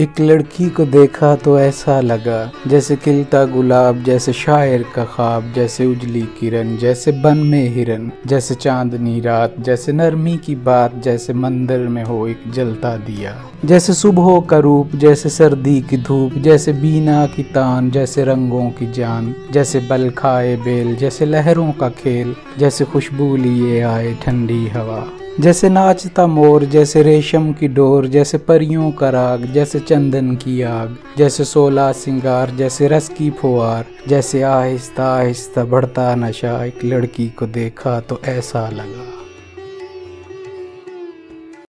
एक लड़की को देखा तो ऐसा लगा जैसे खिलता गुलाब, जैसे शायर का ख्वाब, जैसे उजली किरण, जैसे बन में हिरन, जैसे चांदनी रात, जैसे नरमी की बात, जैसे मंदिर में हो एक जलता दिया, जैसे सुबह का रूप, जैसे सर्दी की धूप, जैसे बीना की तान, जैसे रंगों की जान, जैसे बल खाए बेल, जैसे लहरों का खेल, जैसे खुशबू लिए आए ठंडी हवा। जैसे नाचता मोर, जैसे रेशम की डोर, जैसे परियों का राग, जैसे चंदन की आग, जैसे सोला सिंगार, जैसे रस की फुहार, जैसे आहिस्ता आहिस्ता बढ़ता नशा, एक लड़की को देखा तो ऐसा लगा।